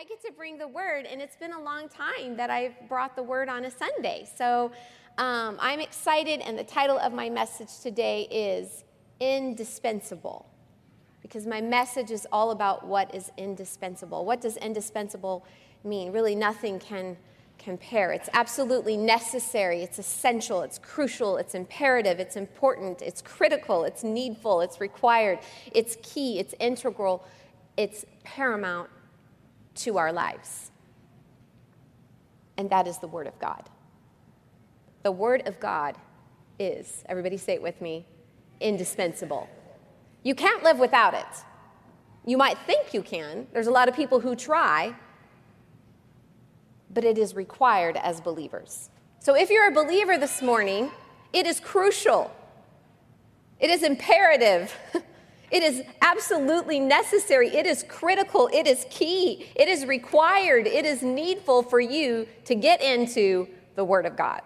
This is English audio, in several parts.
I get to bring the word, and it's been a long time that I've brought the word on a Sunday. So um, I'm excited, and the title of my message today is Indispensable, because my message is all about what is indispensable. What does indispensable mean? Really, nothing can compare. It's absolutely necessary, it's essential, it's crucial, it's imperative, it's important, it's critical, it's needful, it's required, it's key, it's integral, it's paramount to our lives. And that is the Word of God. The Word of God is, everybody say it with me, indispensable. You can't live without it. You might think you can. There's a lot of people who try, but it is required as believers. So if you're a believer this morning, it is crucial, it is imperative. It is absolutely necessary. It is critical. It is key. It is required. It is needful for you to get into the Word of God.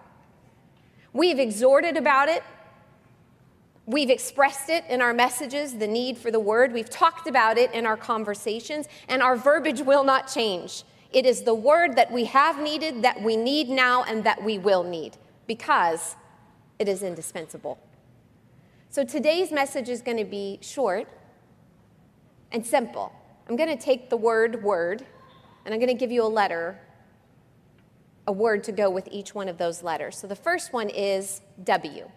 We've exhorted about it. We've expressed it in our messages, the need for the Word. We've talked about it in our conversations, and our verbiage will not change. It is the word that we have needed, that we need now, and that we will need because it is indispensable. So today's message is going to be short and simple. I'm going to take the word word and I'm going to give you a letter, a word to go with each one of those letters. So the first one is W.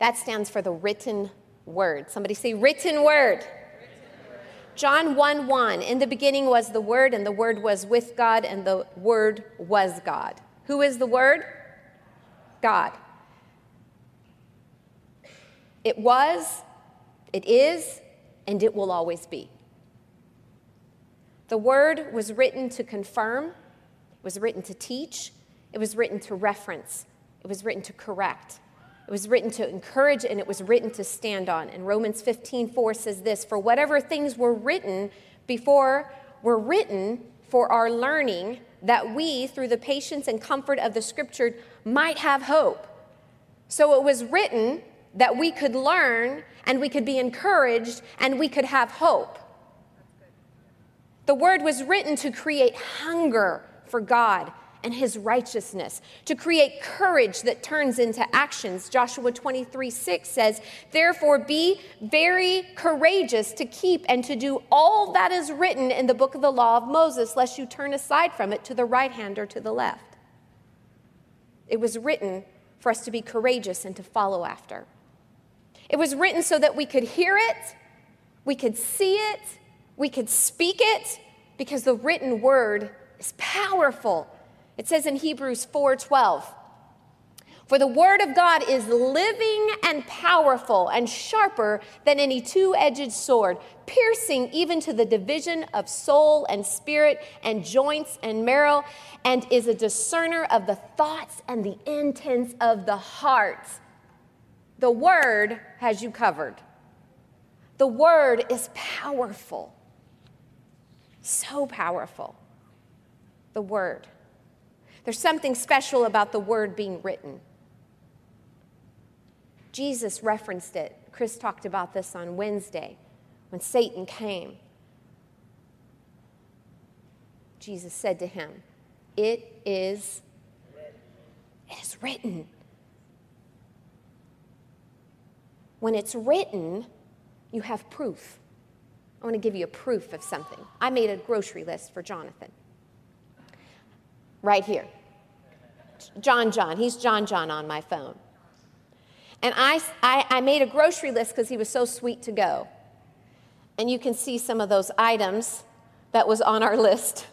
That stands for the written word. Somebody say written word. John 1 1, in the beginning was the Word, and the Word was with God, and the Word was God. Who is the Word? God. It was, it is, and it will always be. The Word was written to confirm, it was written to teach, it was written to reference, it was written to correct, it was written to encourage and it was written to stand on. And Romans 15 4 says this For whatever things were written before were written for our learning, that we, through the patience and comfort of the scripture, might have hope. So it was written that we could learn and we could be encouraged and we could have hope. The word was written to create hunger for God and his righteousness, to create courage that turns into actions. Joshua 23 6 says, Therefore, be very courageous to keep and to do all that is written in the book of the law of Moses, lest you turn aside from it to the right hand or to the left. It was written for us to be courageous and to follow after. It was written so that we could hear it, we could see it, we could speak it, because the written word is powerful it says in Hebrews 4:12, "For the word of God is living and powerful and sharper than any two-edged sword, piercing even to the division of soul and spirit and joints and marrow, and is a discerner of the thoughts and the intents of the heart." The word has you covered. The word is powerful. So powerful. The word. There's something special about the word being written. Jesus referenced it. Chris talked about this on Wednesday when Satan came. Jesus said to him, It is, it is written. When it's written, you have proof. I want to give you a proof of something. I made a grocery list for Jonathan right here. John John. He's John John on my phone. And I, I, I made a grocery list because he was so sweet to go. And you can see some of those items that was on our list.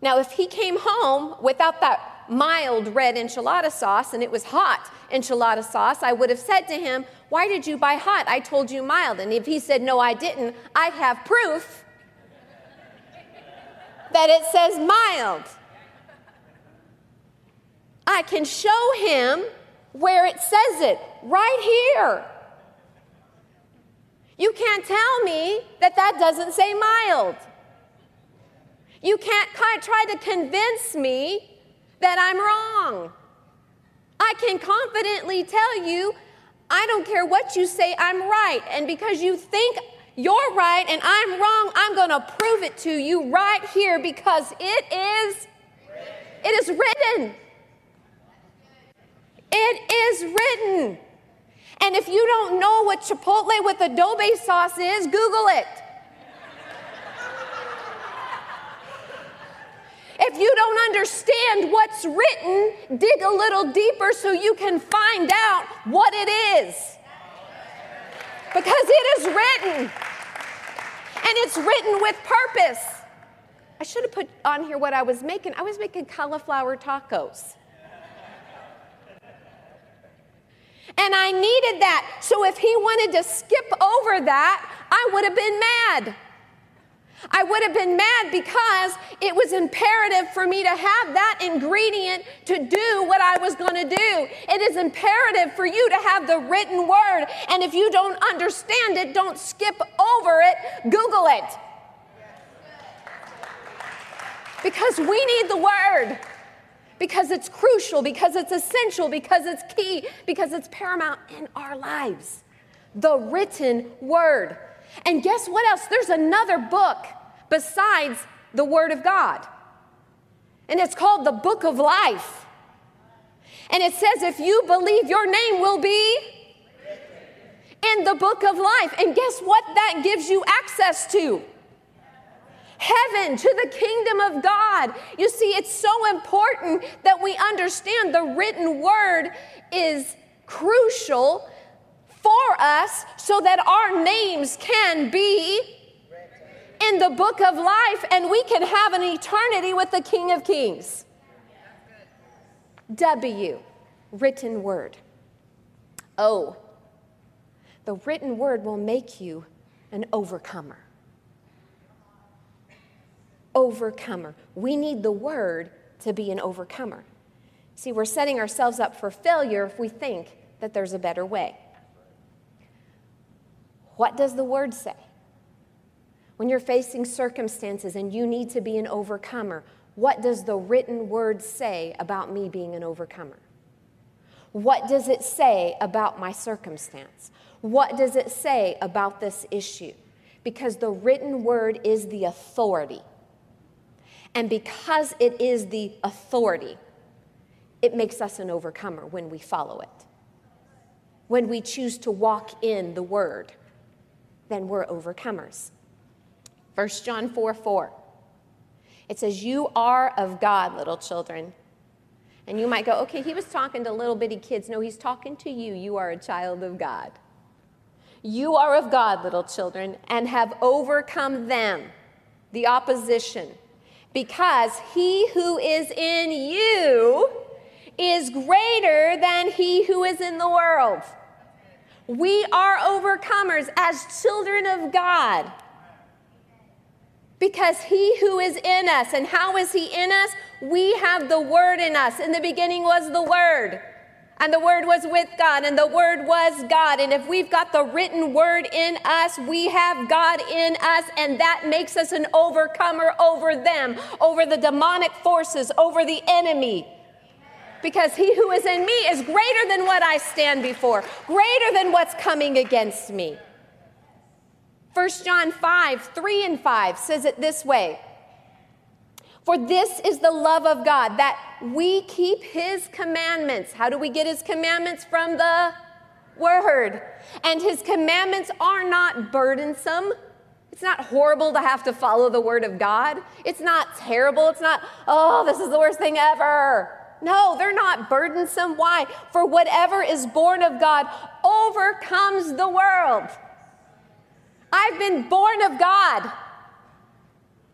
Now, if he came home without that mild red enchilada sauce and it was hot enchilada sauce, I would have said to him, Why did you buy hot? I told you mild. And if he said, No, I didn't, I'd have proof that it says mild. I can show him where it says it, right here. You can't tell me that that doesn't say mild. You can't try to convince me that I'm wrong. I can confidently tell you, I don't care what you say, I'm right. And because you think you're right and I'm wrong, I'm going to prove it to you right here because it is it is written. It is written. And if you don't know what Chipotle with adobe sauce is, Google it. If you don't understand what's written, dig a little deeper so you can find out what it is. Because it is written, and it's written with purpose. I should have put on here what I was making. I was making cauliflower tacos. And I needed that. So if he wanted to skip over that, I would have been mad. I would have been mad because it was imperative for me to have that ingredient to do what I was going to do. It is imperative for you to have the written word. And if you don't understand it, don't skip over it, Google it. Because we need the word. Because it's crucial, because it's essential, because it's key, because it's paramount in our lives. The written word. And guess what else? There's another book besides the Word of God. And it's called the Book of Life. And it says, if you believe, your name will be in the Book of Life. And guess what that gives you access to? Heaven, to the kingdom of God. You see, it's so important that we understand the written word is crucial for us so that our names can be in the book of life and we can have an eternity with the King of Kings. W, written word. O, the written word will make you an overcomer. Overcomer. We need the word to be an overcomer. See, we're setting ourselves up for failure if we think that there's a better way. What does the word say? When you're facing circumstances and you need to be an overcomer, what does the written word say about me being an overcomer? What does it say about my circumstance? What does it say about this issue? Because the written word is the authority. And because it is the authority, it makes us an overcomer when we follow it. When we choose to walk in the word then we're overcomers. 1 John 4 4. It says, You are of God, little children. And you might go, okay, he was talking to little bitty kids. No, he's talking to you. You are a child of God. You are of God, little children, and have overcome them, the opposition, because he who is in you is greater than he who is in the world. We are overcomers as children of God. Because he who is in us, and how is he in us? We have the word in us. In the beginning was the word, and the word was with God, and the word was God. And if we've got the written word in us, we have God in us, and that makes us an overcomer over them, over the demonic forces, over the enemy because he who is in me is greater than what I stand before, greater than what's coming against me. 1 John 5, 3 and 5 says it this way For this is the love of God, that we keep his commandments. How do we get his commandments? From the word. And his commandments are not burdensome. It's not horrible to have to follow the word of God. It's not terrible. It's not, oh, this is the worst thing ever. No, they're not burdensome. Why? For whatever is born of God overcomes the world. I've been born of God.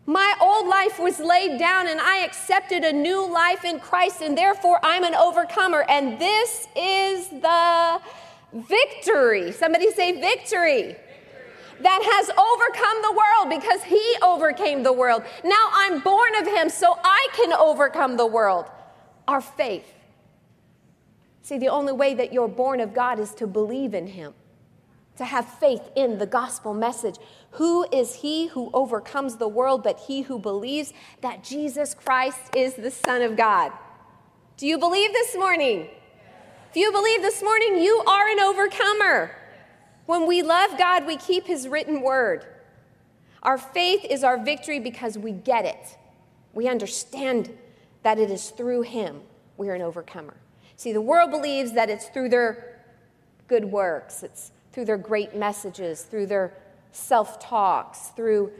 My old life was laid down and I accepted a new life in Christ, and therefore I'm an overcomer. And this is the victory. Somebody say victory. That has overcome the world because he overcame the world. Now I'm born of him, so I can overcome the world our faith. See, the only way that you're born of God is to believe in Him, to have faith in the gospel message. Who is He who overcomes the world but He who believes that Jesus Christ is the Son of God? Do you believe this morning? If you believe this morning, you are an overcomer. When we love God, we keep His written word. Our faith is our victory because we get it. We understand that it is through Him we are an overcomer. See, the world believes that it's through their good works, it's through their great messages, through their self talks, through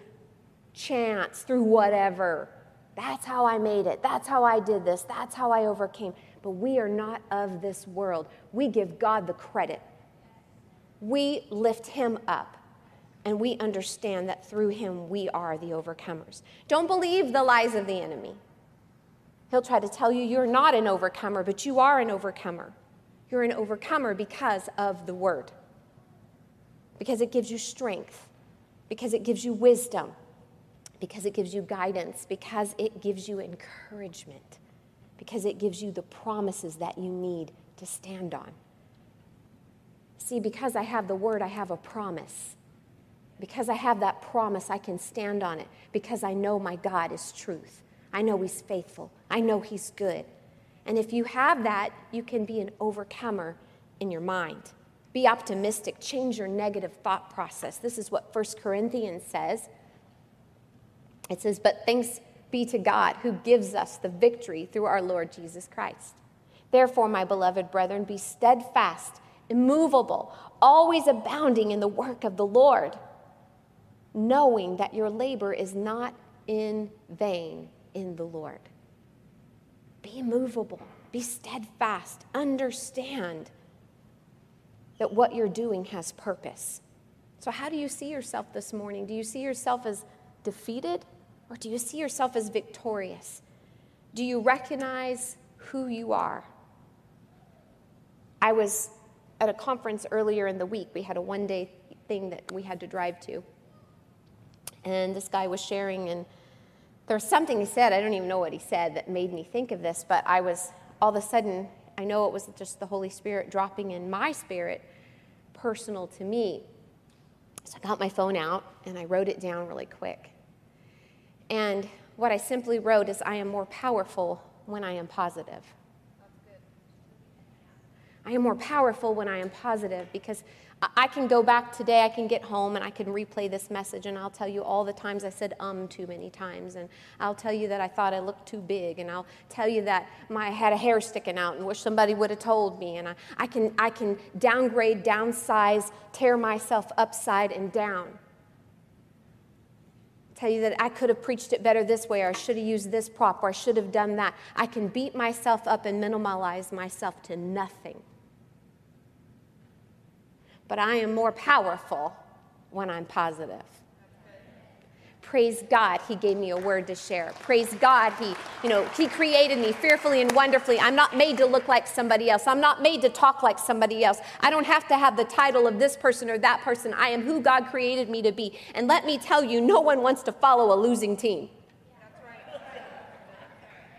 chants, through whatever. That's how I made it. That's how I did this. That's how I overcame. But we are not of this world. We give God the credit. We lift Him up and we understand that through Him we are the overcomers. Don't believe the lies of the enemy. He'll try to tell you you're not an overcomer, but you are an overcomer. You're an overcomer because of the Word, because it gives you strength, because it gives you wisdom, because it gives you guidance, because it gives you encouragement, because it gives you the promises that you need to stand on. See, because I have the Word, I have a promise. Because I have that promise, I can stand on it because I know my God is truth. I know He's faithful. I know He's good. And if you have that, you can be an overcomer in your mind. Be optimistic, change your negative thought process. This is what 1 Corinthians says. It says, But thanks be to God who gives us the victory through our Lord Jesus Christ. Therefore, my beloved brethren, be steadfast, immovable, always abounding in the work of the Lord, knowing that your labor is not in vain in the Lord. Be immovable, be steadfast, understand that what you're doing has purpose. So, how do you see yourself this morning? Do you see yourself as defeated or do you see yourself as victorious? Do you recognize who you are? I was at a conference earlier in the week. We had a one day thing that we had to drive to. And this guy was sharing, and there was something he said, I don't even know what he said, that made me think of this, but I was all of a sudden, I know it was just the Holy Spirit dropping in my spirit, personal to me. So I got my phone out and I wrote it down really quick. And what I simply wrote is, I am more powerful when I am positive. I am more powerful when I am positive because I can go back today, I can get home and I can replay this message and I'll tell you all the times I said um too many times. And I'll tell you that I thought I looked too big. And I'll tell you that my, I had a hair sticking out and wish somebody would have told me. And I, I, can, I can downgrade, downsize, tear myself upside and down. Tell you that I could have preached it better this way, or I should have used this prop, or I should have done that. I can beat myself up and minimalize myself to nothing but I am more powerful when I'm positive. Praise God, He gave me a word to share. Praise God, He, you know, He created me fearfully and wonderfully. I'm not made to look like somebody else. I'm not made to talk like somebody else. I don't have to have the title of this person or that person. I am who God created me to be. And let me tell you, no one wants to follow a losing team.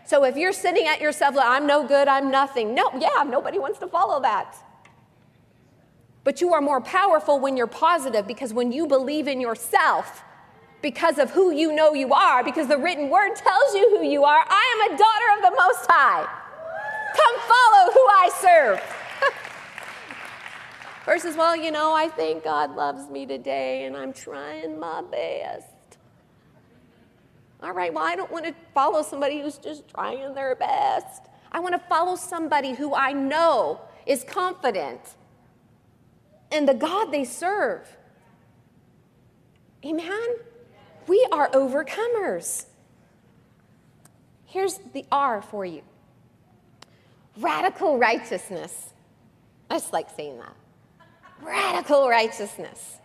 So if you're sitting at yourself like, I'm no good, I'm nothing. No, yeah, nobody wants to follow that. But you are more powerful when you're positive because when you believe in yourself, because of who you know you are, because the written word tells you who you are, I am a daughter of the Most High. Come follow who I serve. Versus, well, you know, I think God loves me today and I'm trying my best. All right, well, I don't want to follow somebody who's just trying their best. I want to follow somebody who I know is confident and the God they serve. Amen? We are overcomers. Here's the R for you radical righteousness. I just like saying that. Radical righteousness.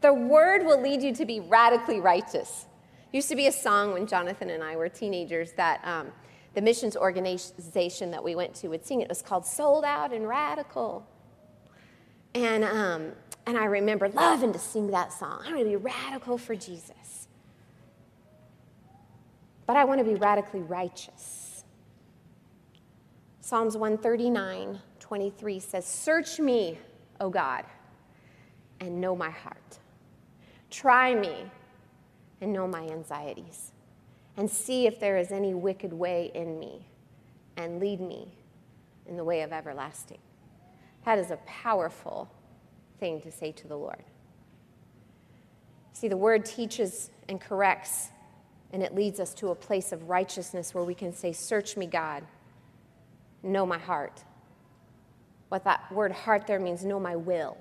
The word will lead you to be radically righteous. Used to be a song when Jonathan and I were teenagers that um, the missions organization that we went to would sing. It was called Sold Out and Radical. And, um, and I remember loving to sing that song. I want to be radical for Jesus. But I want to be radically righteous. Psalms 139, 23 says, Search me, O God, and know my heart. Try me and know my anxieties, and see if there is any wicked way in me, and lead me in the way of everlasting. That is a powerful thing to say to the Lord. See, the word teaches and corrects, and it leads us to a place of righteousness where we can say, Search me, God, know my heart. What that word heart there means, know my will,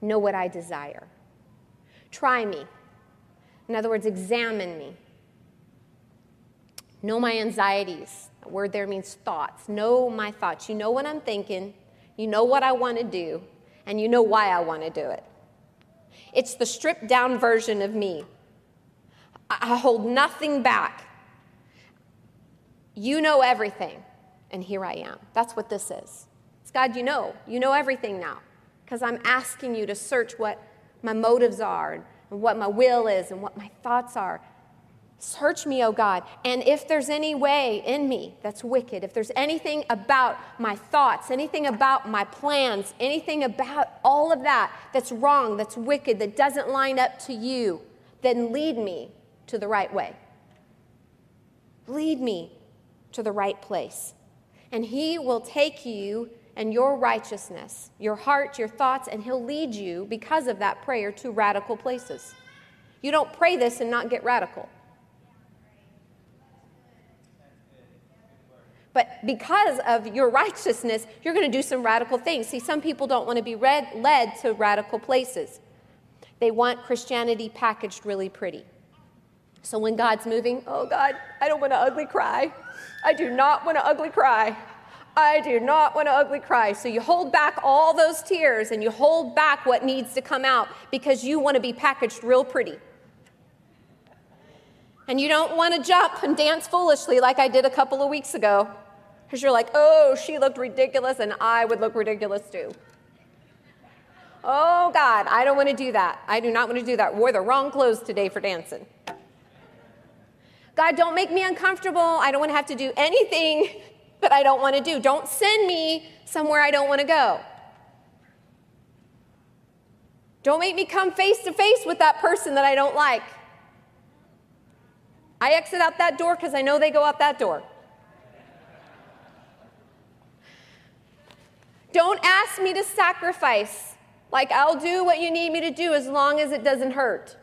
know what I desire. Try me. In other words, examine me. Know my anxieties. Word there means thoughts. Know my thoughts. You know what I'm thinking, you know what I want to do, and you know why I want to do it. It's the stripped down version of me. I hold nothing back. You know everything, and here I am. That's what this is. It's God, you know. You know everything now because I'm asking you to search what my motives are and what my will is and what my thoughts are. Search me, O God. And if there's any way in me that's wicked, if there's anything about my thoughts, anything about my plans, anything about all of that that's wrong, that's wicked, that doesn't line up to you, then lead me to the right way. Lead me to the right place. And He will take you and your righteousness, your heart, your thoughts, and He'll lead you because of that prayer to radical places. You don't pray this and not get radical. But because of your righteousness, you're going to do some radical things. See, some people don't want to be read, led to radical places. They want Christianity packaged really pretty. So when God's moving, oh God, I don't want to ugly cry. I do not want to ugly cry. I do not want to ugly cry. So you hold back all those tears and you hold back what needs to come out because you want to be packaged real pretty. And you don't want to jump and dance foolishly like I did a couple of weeks ago because you're like, oh, she looked ridiculous and I would look ridiculous too. Oh, God, I don't want to do that. I do not want to do that. Wore the wrong clothes today for dancing. God, don't make me uncomfortable. I don't want to have to do anything that I don't want to do. Don't send me somewhere I don't want to go. Don't make me come face to face with that person that I don't like. I exit out that door because I know they go out that door. Don't ask me to sacrifice. Like, I'll do what you need me to do as long as it doesn't hurt.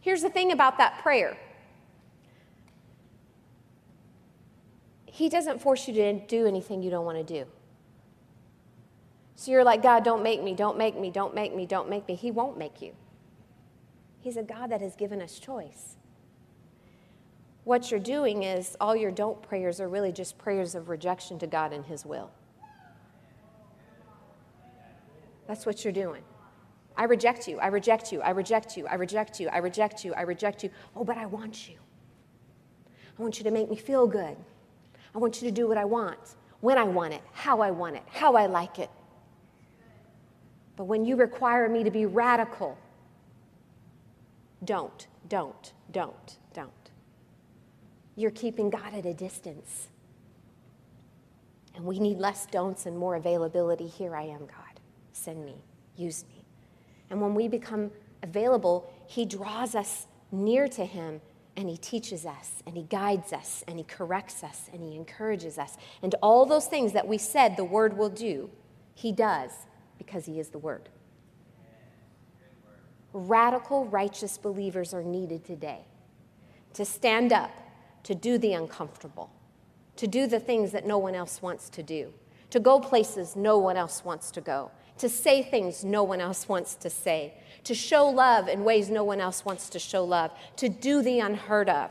Here's the thing about that prayer He doesn't force you to do anything you don't want to do. So you're like, God, don't make me, don't make me, don't make me, don't make me. He won't make you. He's a God that has given us choice. What you're doing is all your don't prayers are really just prayers of rejection to God and His will. That's what you're doing. I reject you. I reject you. I reject you. I reject you. I reject you. I reject you. Oh, but I want you. I want you to make me feel good. I want you to do what I want, when I want it, how I want it, how I like it. But when you require me to be radical, don't, don't, don't, don't. You're keeping God at a distance. And we need less don'ts and more availability. Here I am, God. Send me, use me. And when we become available, He draws us near to Him and He teaches us and He guides us and He corrects us and He encourages us. And all those things that we said the Word will do, He does because He is the Word. Radical, righteous believers are needed today to stand up, to do the uncomfortable, to do the things that no one else wants to do, to go places no one else wants to go, to say things no one else wants to say, to show love in ways no one else wants to show love, to do the unheard of.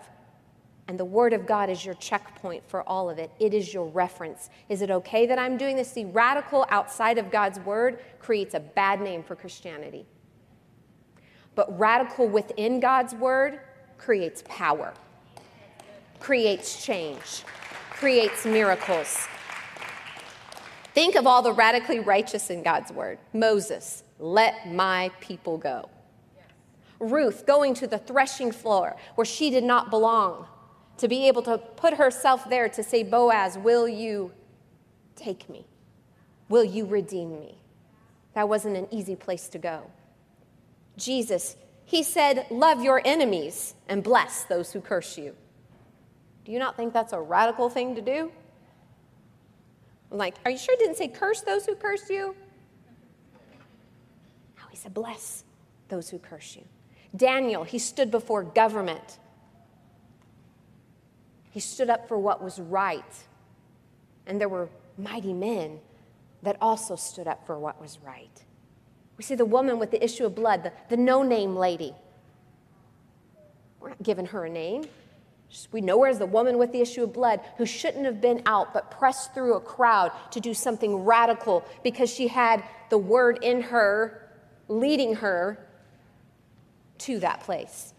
And the Word of God is your checkpoint for all of it. It is your reference. Is it okay that I'm doing this? See, radical outside of God's Word creates a bad name for Christianity. But radical within God's Word creates power, creates change, creates miracles. Think of all the radically righteous in God's word. Moses, let my people go. Ruth going to the threshing floor where she did not belong, to be able to put herself there to say, Boaz, will you take me? Will you redeem me? That wasn't an easy place to go. Jesus, he said, Love your enemies and bless those who curse you. Do you not think that's a radical thing to do? I'm like, are you sure it didn't say curse those who curse you? No, he said bless those who curse you. Daniel, he stood before government. He stood up for what was right. And there were mighty men that also stood up for what was right. We see the woman with the issue of blood, the, the no name lady. We're not giving her a name. We know her as the woman with the issue of blood who shouldn't have been out but pressed through a crowd to do something radical because she had the word in her leading her to that place.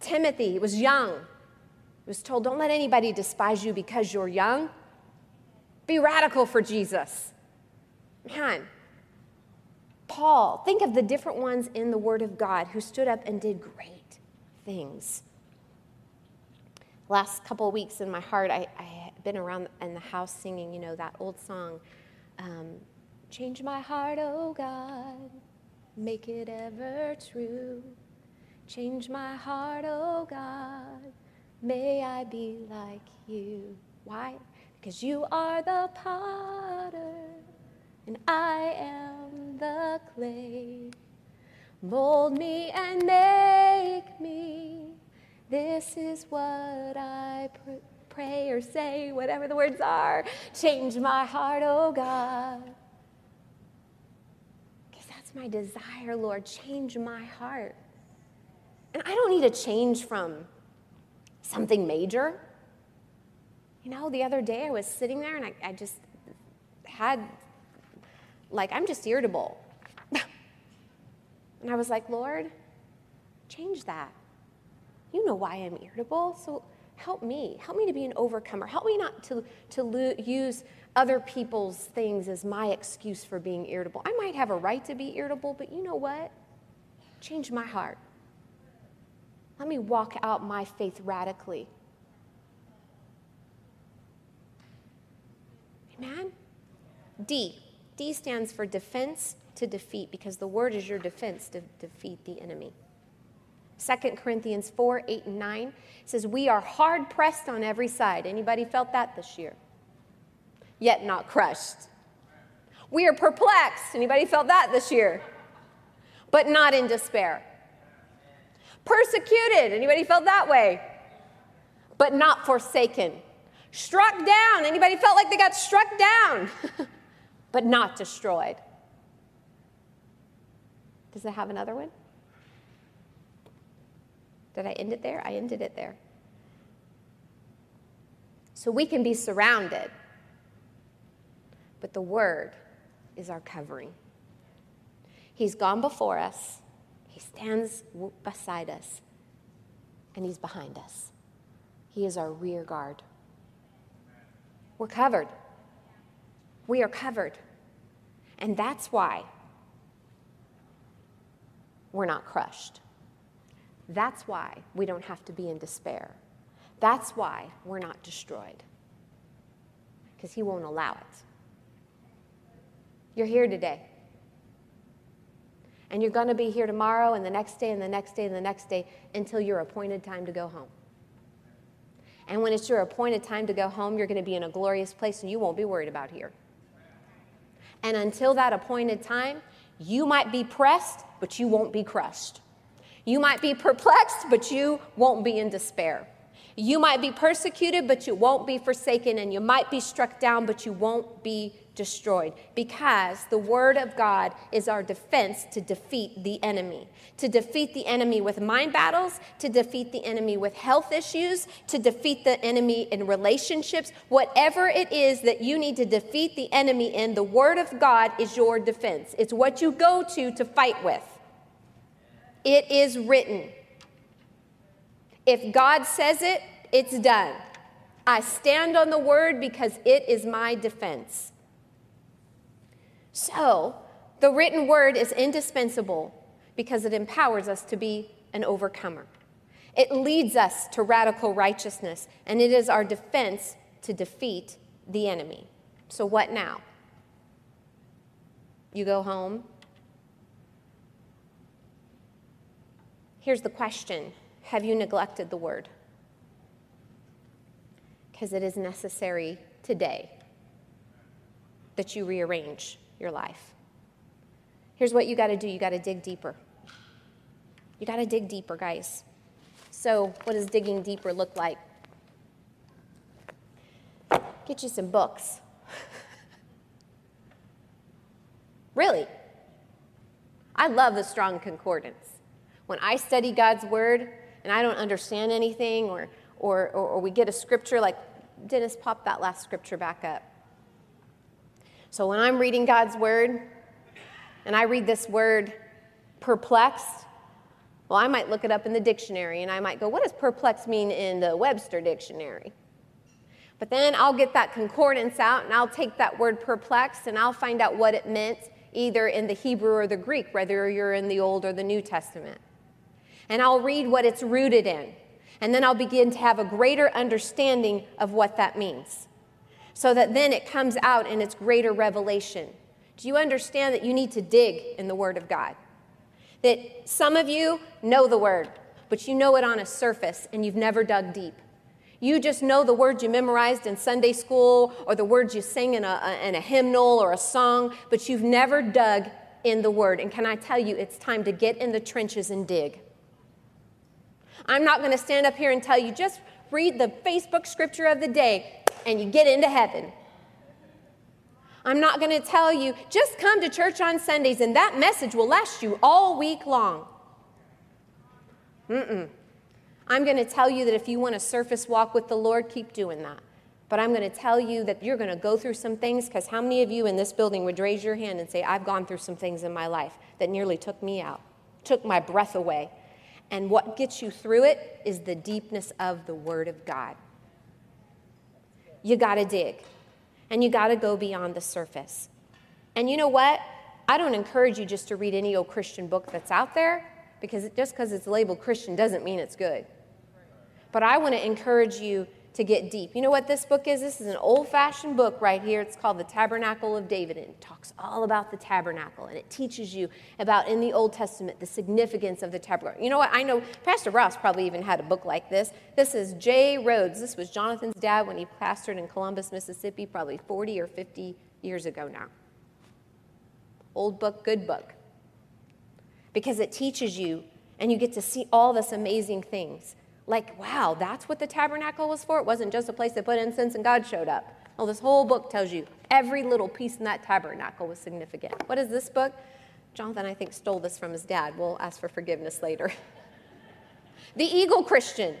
Timothy was young. He was told, Don't let anybody despise you because you're young. Be radical for Jesus. Man, Paul, think of the different ones in the Word of God who stood up and did great things. Last couple of weeks in my heart, I, I been around in the house singing, you know, that old song, um, Change my heart, oh God, make it ever true. Change my heart, oh God, may I be like you. Why? Because you are the potter and I am the clay. Mold me and make me. This is what I pr- pray or say, whatever the words are. Change my heart, oh God. Because that's my desire, Lord. Change my heart. And I don't need a change from something major. You know, the other day I was sitting there and I, I just had like, I'm just irritable. and I was like, Lord, change that. You know why I'm irritable, so help me. Help me to be an overcomer. Help me not to, to lo- use other people's things as my excuse for being irritable. I might have a right to be irritable, but you know what? Change my heart. Let me walk out my faith radically. Amen? D. D stands for defense to defeat because the word is your defense to defeat the enemy. 2 Corinthians 4, 8, and 9 says, We are hard pressed on every side. Anybody felt that this year? Yet not crushed. We are perplexed. Anybody felt that this year? But not in despair. Persecuted. Anybody felt that way? But not forsaken. Struck down. Anybody felt like they got struck down? but not destroyed. Does it have another one? Did I end it there? I ended it there. So we can be surrounded, but the Word is our covering. He's gone before us, He stands beside us, and He's behind us. He is our rear guard. We're covered. We are covered. And that's why we're not crushed. That's why we don't have to be in despair. That's why we're not destroyed. Because He won't allow it. You're here today. And you're going to be here tomorrow and the next day and the next day and the next day until your appointed time to go home. And when it's your appointed time to go home, you're going to be in a glorious place and you won't be worried about here. And until that appointed time, you might be pressed, but you won't be crushed. You might be perplexed, but you won't be in despair. You might be persecuted, but you won't be forsaken. And you might be struck down, but you won't be destroyed because the Word of God is our defense to defeat the enemy. To defeat the enemy with mind battles, to defeat the enemy with health issues, to defeat the enemy in relationships, whatever it is that you need to defeat the enemy in, the Word of God is your defense. It's what you go to to fight with. It is written. If God says it, it's done. I stand on the word because it is my defense. So, the written word is indispensable because it empowers us to be an overcomer. It leads us to radical righteousness, and it is our defense to defeat the enemy. So, what now? You go home. Here's the question Have you neglected the word? Because it is necessary today that you rearrange your life. Here's what you got to do you got to dig deeper. You got to dig deeper, guys. So, what does digging deeper look like? Get you some books. really. I love the Strong Concordance. When I study God's Word and I don't understand anything, or, or, or, or we get a scripture like Dennis, pop that last scripture back up. So when I'm reading God's Word and I read this word perplexed, well, I might look it up in the dictionary and I might go, what does perplex mean in the Webster dictionary? But then I'll get that concordance out and I'll take that word perplexed and I'll find out what it meant either in the Hebrew or the Greek, whether you're in the Old or the New Testament. And I'll read what it's rooted in. And then I'll begin to have a greater understanding of what that means. So that then it comes out in its greater revelation. Do you understand that you need to dig in the Word of God? That some of you know the Word, but you know it on a surface and you've never dug deep. You just know the words you memorized in Sunday school or the words you sing in a, in a hymnal or a song, but you've never dug in the Word. And can I tell you, it's time to get in the trenches and dig. I'm not going to stand up here and tell you just read the Facebook scripture of the day and you get into heaven. I'm not going to tell you just come to church on Sundays and that message will last you all week long. Mm-mm. I'm going to tell you that if you want a surface walk with the Lord, keep doing that. But I'm going to tell you that you're going to go through some things because how many of you in this building would raise your hand and say, I've gone through some things in my life that nearly took me out, took my breath away? And what gets you through it is the deepness of the Word of God. You got to dig, and you got to go beyond the surface. And you know what? I don't encourage you just to read any old Christian book that's out there because just because it's labeled Christian doesn't mean it's good. But I want to encourage you to get deep. You know what this book is? This is an old fashioned book right here. It's called The Tabernacle of David, and it talks all about the tabernacle, and it teaches you about in the Old Testament the significance of the tabernacle. You know what? I know Pastor Ross probably even had a book like this. This is Jay Rhodes. This was Jonathan's dad when he pastored in Columbus, Mississippi, probably 40 or 50 years ago now. Old book, good book. Because it teaches you, and you get to see all this amazing things like, wow, that's what the tabernacle was for? It wasn't just a place to put incense and God showed up. Well, this whole book tells you every little piece in that tabernacle was significant. What is this book? Jonathan, I think, stole this from his dad. We'll ask for forgiveness later. the Eagle Christian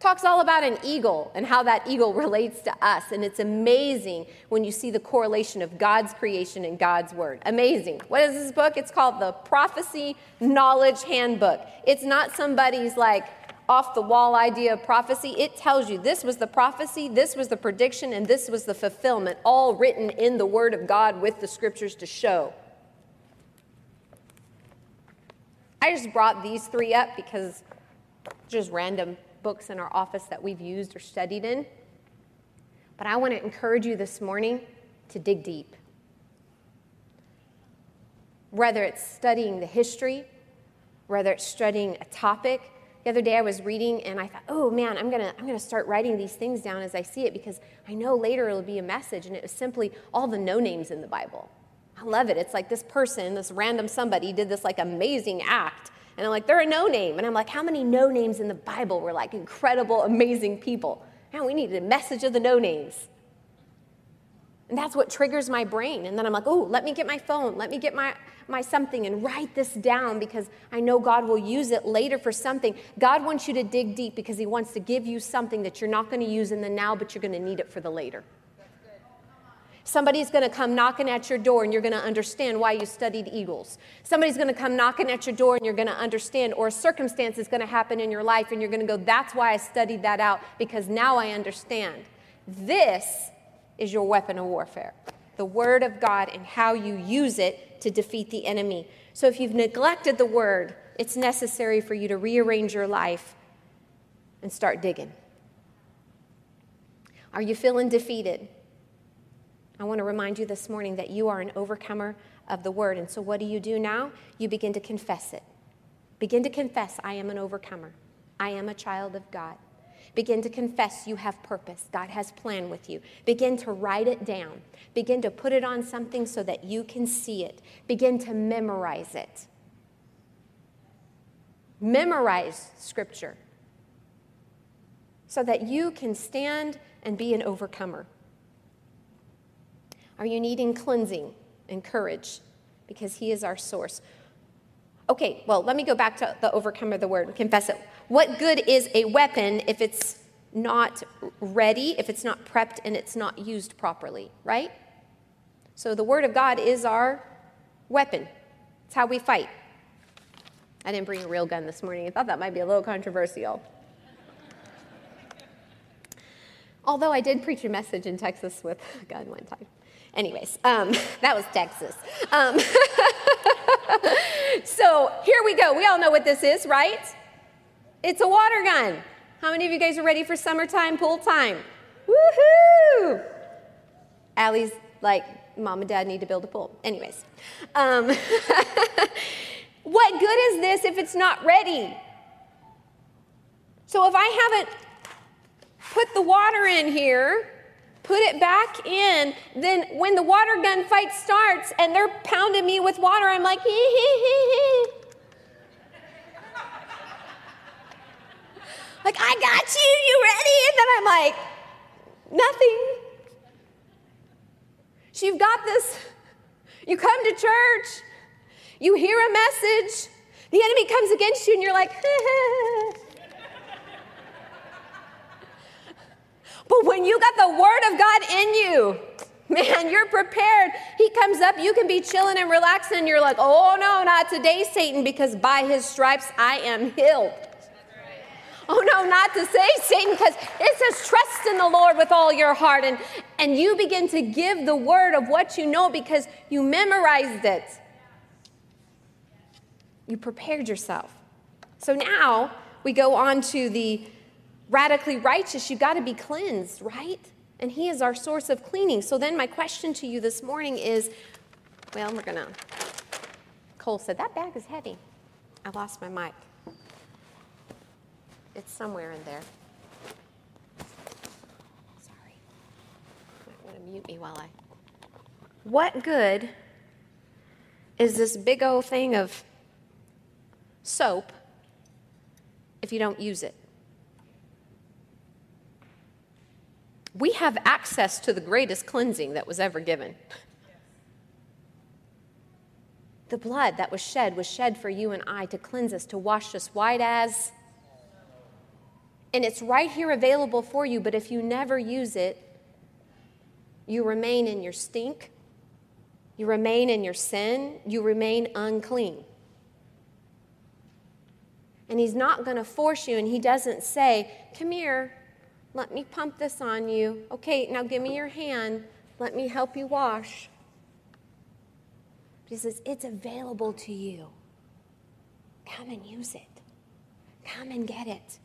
talks all about an eagle and how that eagle relates to us. And it's amazing when you see the correlation of God's creation and God's word. Amazing. What is this book? It's called the Prophecy Knowledge Handbook. It's not somebody's like, off the wall idea of prophecy. It tells you this was the prophecy, this was the prediction, and this was the fulfillment, all written in the Word of God with the scriptures to show. I just brought these three up because just random books in our office that we've used or studied in. But I want to encourage you this morning to dig deep. Whether it's studying the history, whether it's studying a topic, the other day I was reading and I thought, oh man, I'm gonna, I'm gonna start writing these things down as I see it because I know later it'll be a message. And it was simply all the no names in the Bible. I love it. It's like this person, this random somebody did this like amazing act. And I'm like, they're a no name. And I'm like, how many no names in the Bible were like incredible, amazing people? Man, we needed a message of the no names. And that's what triggers my brain. And then I'm like, oh, let me get my phone, let me get my, my something and write this down because I know God will use it later for something. God wants you to dig deep because He wants to give you something that you're not going to use in the now, but you're going to need it for the later. Somebody's going to come knocking at your door and you're going to understand why you studied eagles. Somebody's going to come knocking at your door and you're going to understand, or a circumstance is going to happen in your life and you're going to go, That's why I studied that out because now I understand. This is your weapon of warfare the Word of God and how you use it to defeat the enemy. So if you've neglected the Word, it's necessary for you to rearrange your life and start digging. Are you feeling defeated? I want to remind you this morning that you are an overcomer of the Word. And so what do you do now? You begin to confess it. Begin to confess, I am an overcomer. I am a child of God. Begin to confess you have purpose. God has plan with you. Begin to write it down. Begin to put it on something so that you can see it. Begin to memorize it. Memorize scripture so that you can stand and be an overcomer. Are you needing cleansing and courage? Because He is our source. Okay, well, let me go back to the overcomer, the word, confess it. What good is a weapon if it's not ready, if it's not prepped, and it's not used properly, right? So the word of God is our weapon. It's how we fight. I didn't bring a real gun this morning. I thought that might be a little controversial. Although I did preach a message in Texas with a gun one time. Anyways, um, that was Texas. Um, so here we go. We all know what this is, right? It's a water gun. How many of you guys are ready for summertime pool time? Woohoo! Allie's like, mom and dad need to build a pool. Anyways, um, what good is this if it's not ready? So if I haven't put the water in here, put it back in. Then when the water gun fight starts and they're pounding me with water, I'm like, hee hee hee. like, I got you, you ready? And then I'm like, nothing. So you've got this. You come to church, you hear a message, the enemy comes against you, and you're like, But when you got the word of God in you, man, you're prepared. He comes up, you can be chilling and relaxing, and you're like, oh no, not today, Satan, because by his stripes I am healed. Oh no, not to say Satan, because it says trust in the Lord with all your heart. And, and you begin to give the word of what you know because you memorized it. You prepared yourself. So now we go on to the radically righteous, you got to be cleansed, right? And He is our source of cleaning. So then, my question to you this morning is well, we're going to. Cole said, That bag is heavy. I lost my mic. It's somewhere in there. Sorry. Want to mute me while I. What good is this big old thing of soap if you don't use it? we have access to the greatest cleansing that was ever given. The blood that was shed was shed for you and I to cleanse us, to wash us white as. And it's right here available for you, but if you never use it, you remain in your stink, you remain in your sin, you remain unclean. And He's not going to force you, and He doesn't say, Come here, let me pump this on you. Okay, now give me your hand. Let me help you wash. he says, It's available to you. Come and use it. Come and get it.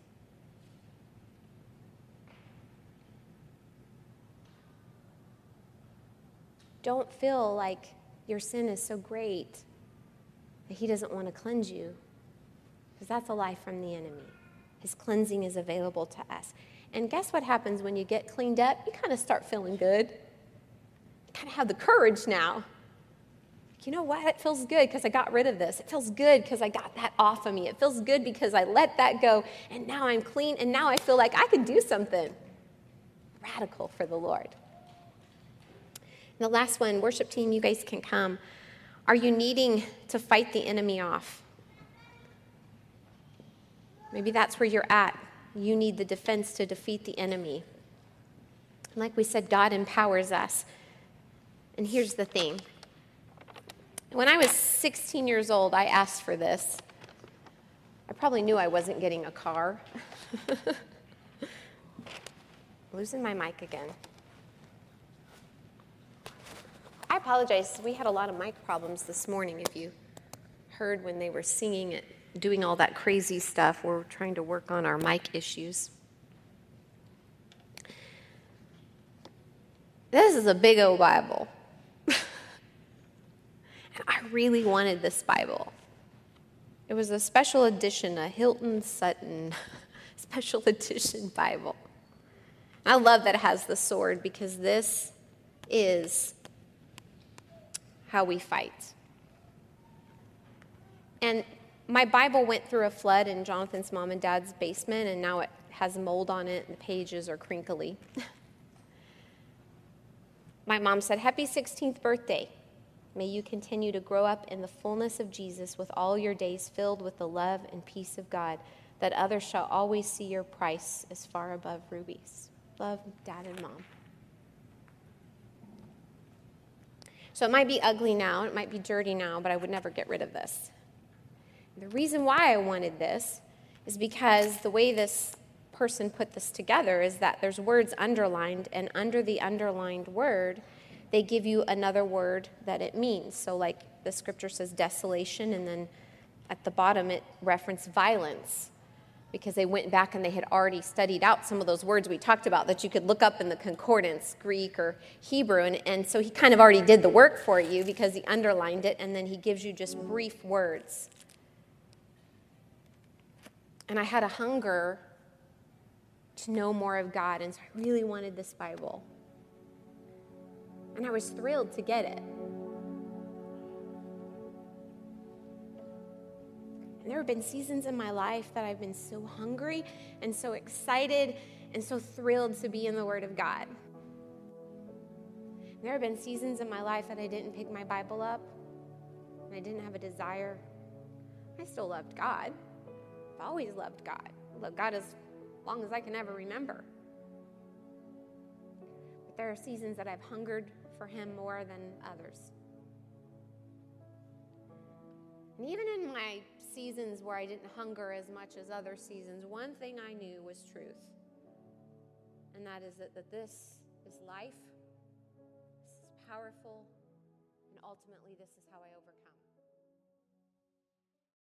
Don't feel like your sin is so great that He doesn't want to cleanse you, because that's a lie from the enemy. His cleansing is available to us. And guess what happens when you get cleaned up? You kind of start feeling good. You kind of have the courage now. You know what? It feels good because I got rid of this. It feels good because I got that off of me. It feels good because I let that go. And now I'm clean. And now I feel like I can do something radical for the Lord. And the last one, worship team, you guys can come. Are you needing to fight the enemy off? Maybe that's where you're at you need the defense to defeat the enemy. Like we said, God empowers us. And here's the thing when I was 16 years old, I asked for this. I probably knew I wasn't getting a car. Losing my mic again. I apologize. We had a lot of mic problems this morning. If you heard when they were singing it doing all that crazy stuff. We're trying to work on our mic issues. This is a big old Bible. and I really wanted this Bible. It was a special edition, a Hilton Sutton special edition Bible. I love that it has the sword because this is how we fight. And my Bible went through a flood in Jonathan's mom and dad's basement, and now it has mold on it, and the pages are crinkly. my mom said, Happy 16th birthday. May you continue to grow up in the fullness of Jesus with all your days filled with the love and peace of God, that others shall always see your price as far above rubies. Love, dad and mom. So it might be ugly now, it might be dirty now, but I would never get rid of this. The reason why I wanted this is because the way this person put this together is that there's words underlined, and under the underlined word, they give you another word that it means. So, like the scripture says desolation, and then at the bottom it referenced violence because they went back and they had already studied out some of those words we talked about that you could look up in the concordance, Greek or Hebrew. And, and so he kind of already did the work for you because he underlined it, and then he gives you just brief words. And I had a hunger to know more of God, and so I really wanted this Bible. And I was thrilled to get it. There have been seasons in my life that I've been so hungry and so excited and so thrilled to be in the Word of God. There have been seasons in my life that I didn't pick my Bible up and I didn't have a desire. I still loved God. I've always loved God. I God as long as I can ever remember. But there are seasons that I've hungered for Him more than others. And even in my seasons where I didn't hunger as much as other seasons, one thing I knew was truth. And that is that, that this is life, this is powerful, and ultimately, this is how I.